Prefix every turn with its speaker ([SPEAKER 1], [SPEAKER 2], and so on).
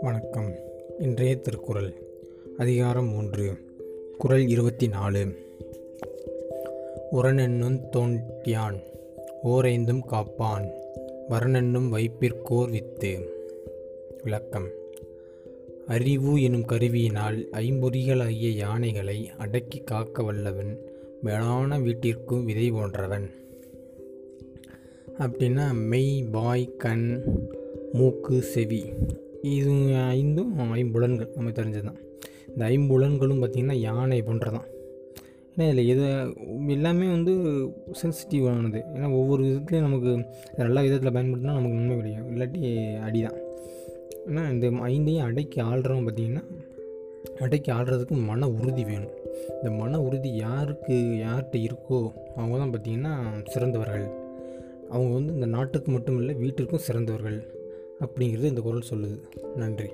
[SPEAKER 1] வணக்கம். இன்றைய திருக்குறள் அதிகாரம் மூன்று குறள் இருபத்தி நாலு. உரனென்னும் தோன்றியான் ஓரைந்தும் காப்பான் வரனென்னும் வைப்பிற்கோர் வித்து. விளக்கம். அறிவு எனும் கருவியினால் ஐம்பொறிகளாகிய யானைகளை அடக்கி காக்க வல்லவன் மேலான வீட்டிற்கும் விதை போன்றவன். அப்படின்னா மெய் வாய் கண் மூக்கு செவி. இது ஐந்தும் ஐம்புலன்கள். நம்ம தெரிஞ்சது தான் இந்த ஐம்புலன்களும் பார்த்திங்கன்னா யானை போன்றதான் ஏன்னா இதில் எது எல்லாமே வந்து சென்சிட்டிவானது ஏன்னா ஒவ்வொரு விதத்துலையும் நமக்கு நல்ல விதத்தில் பயன்படுத்தினா நமக்கு நன்மை கிடைக்கும் இல்லாட்டி அடி தான் ஏன்னா இந்த ஐந்தையும் அடைக்கி ஆள்றோம் பார்த்திங்கன்னா அடைக்கி ஆள்றதுக்கு மன உறுதி வேணும். இந்த மன உறுதி யாருக்கு யார்கிட்ட இருக்கோ அவங்க தான் பார்த்திங்கன்னா சிறந்தவர்கள். அவங்க வந்து இந்த நாட்டுக்கு மட்டும் இல்லை வீட்டிற்கும் சிறந்தவர்கள் அப்படிங்கிறது இந்த குரல் சொல்லுது. நன்றி.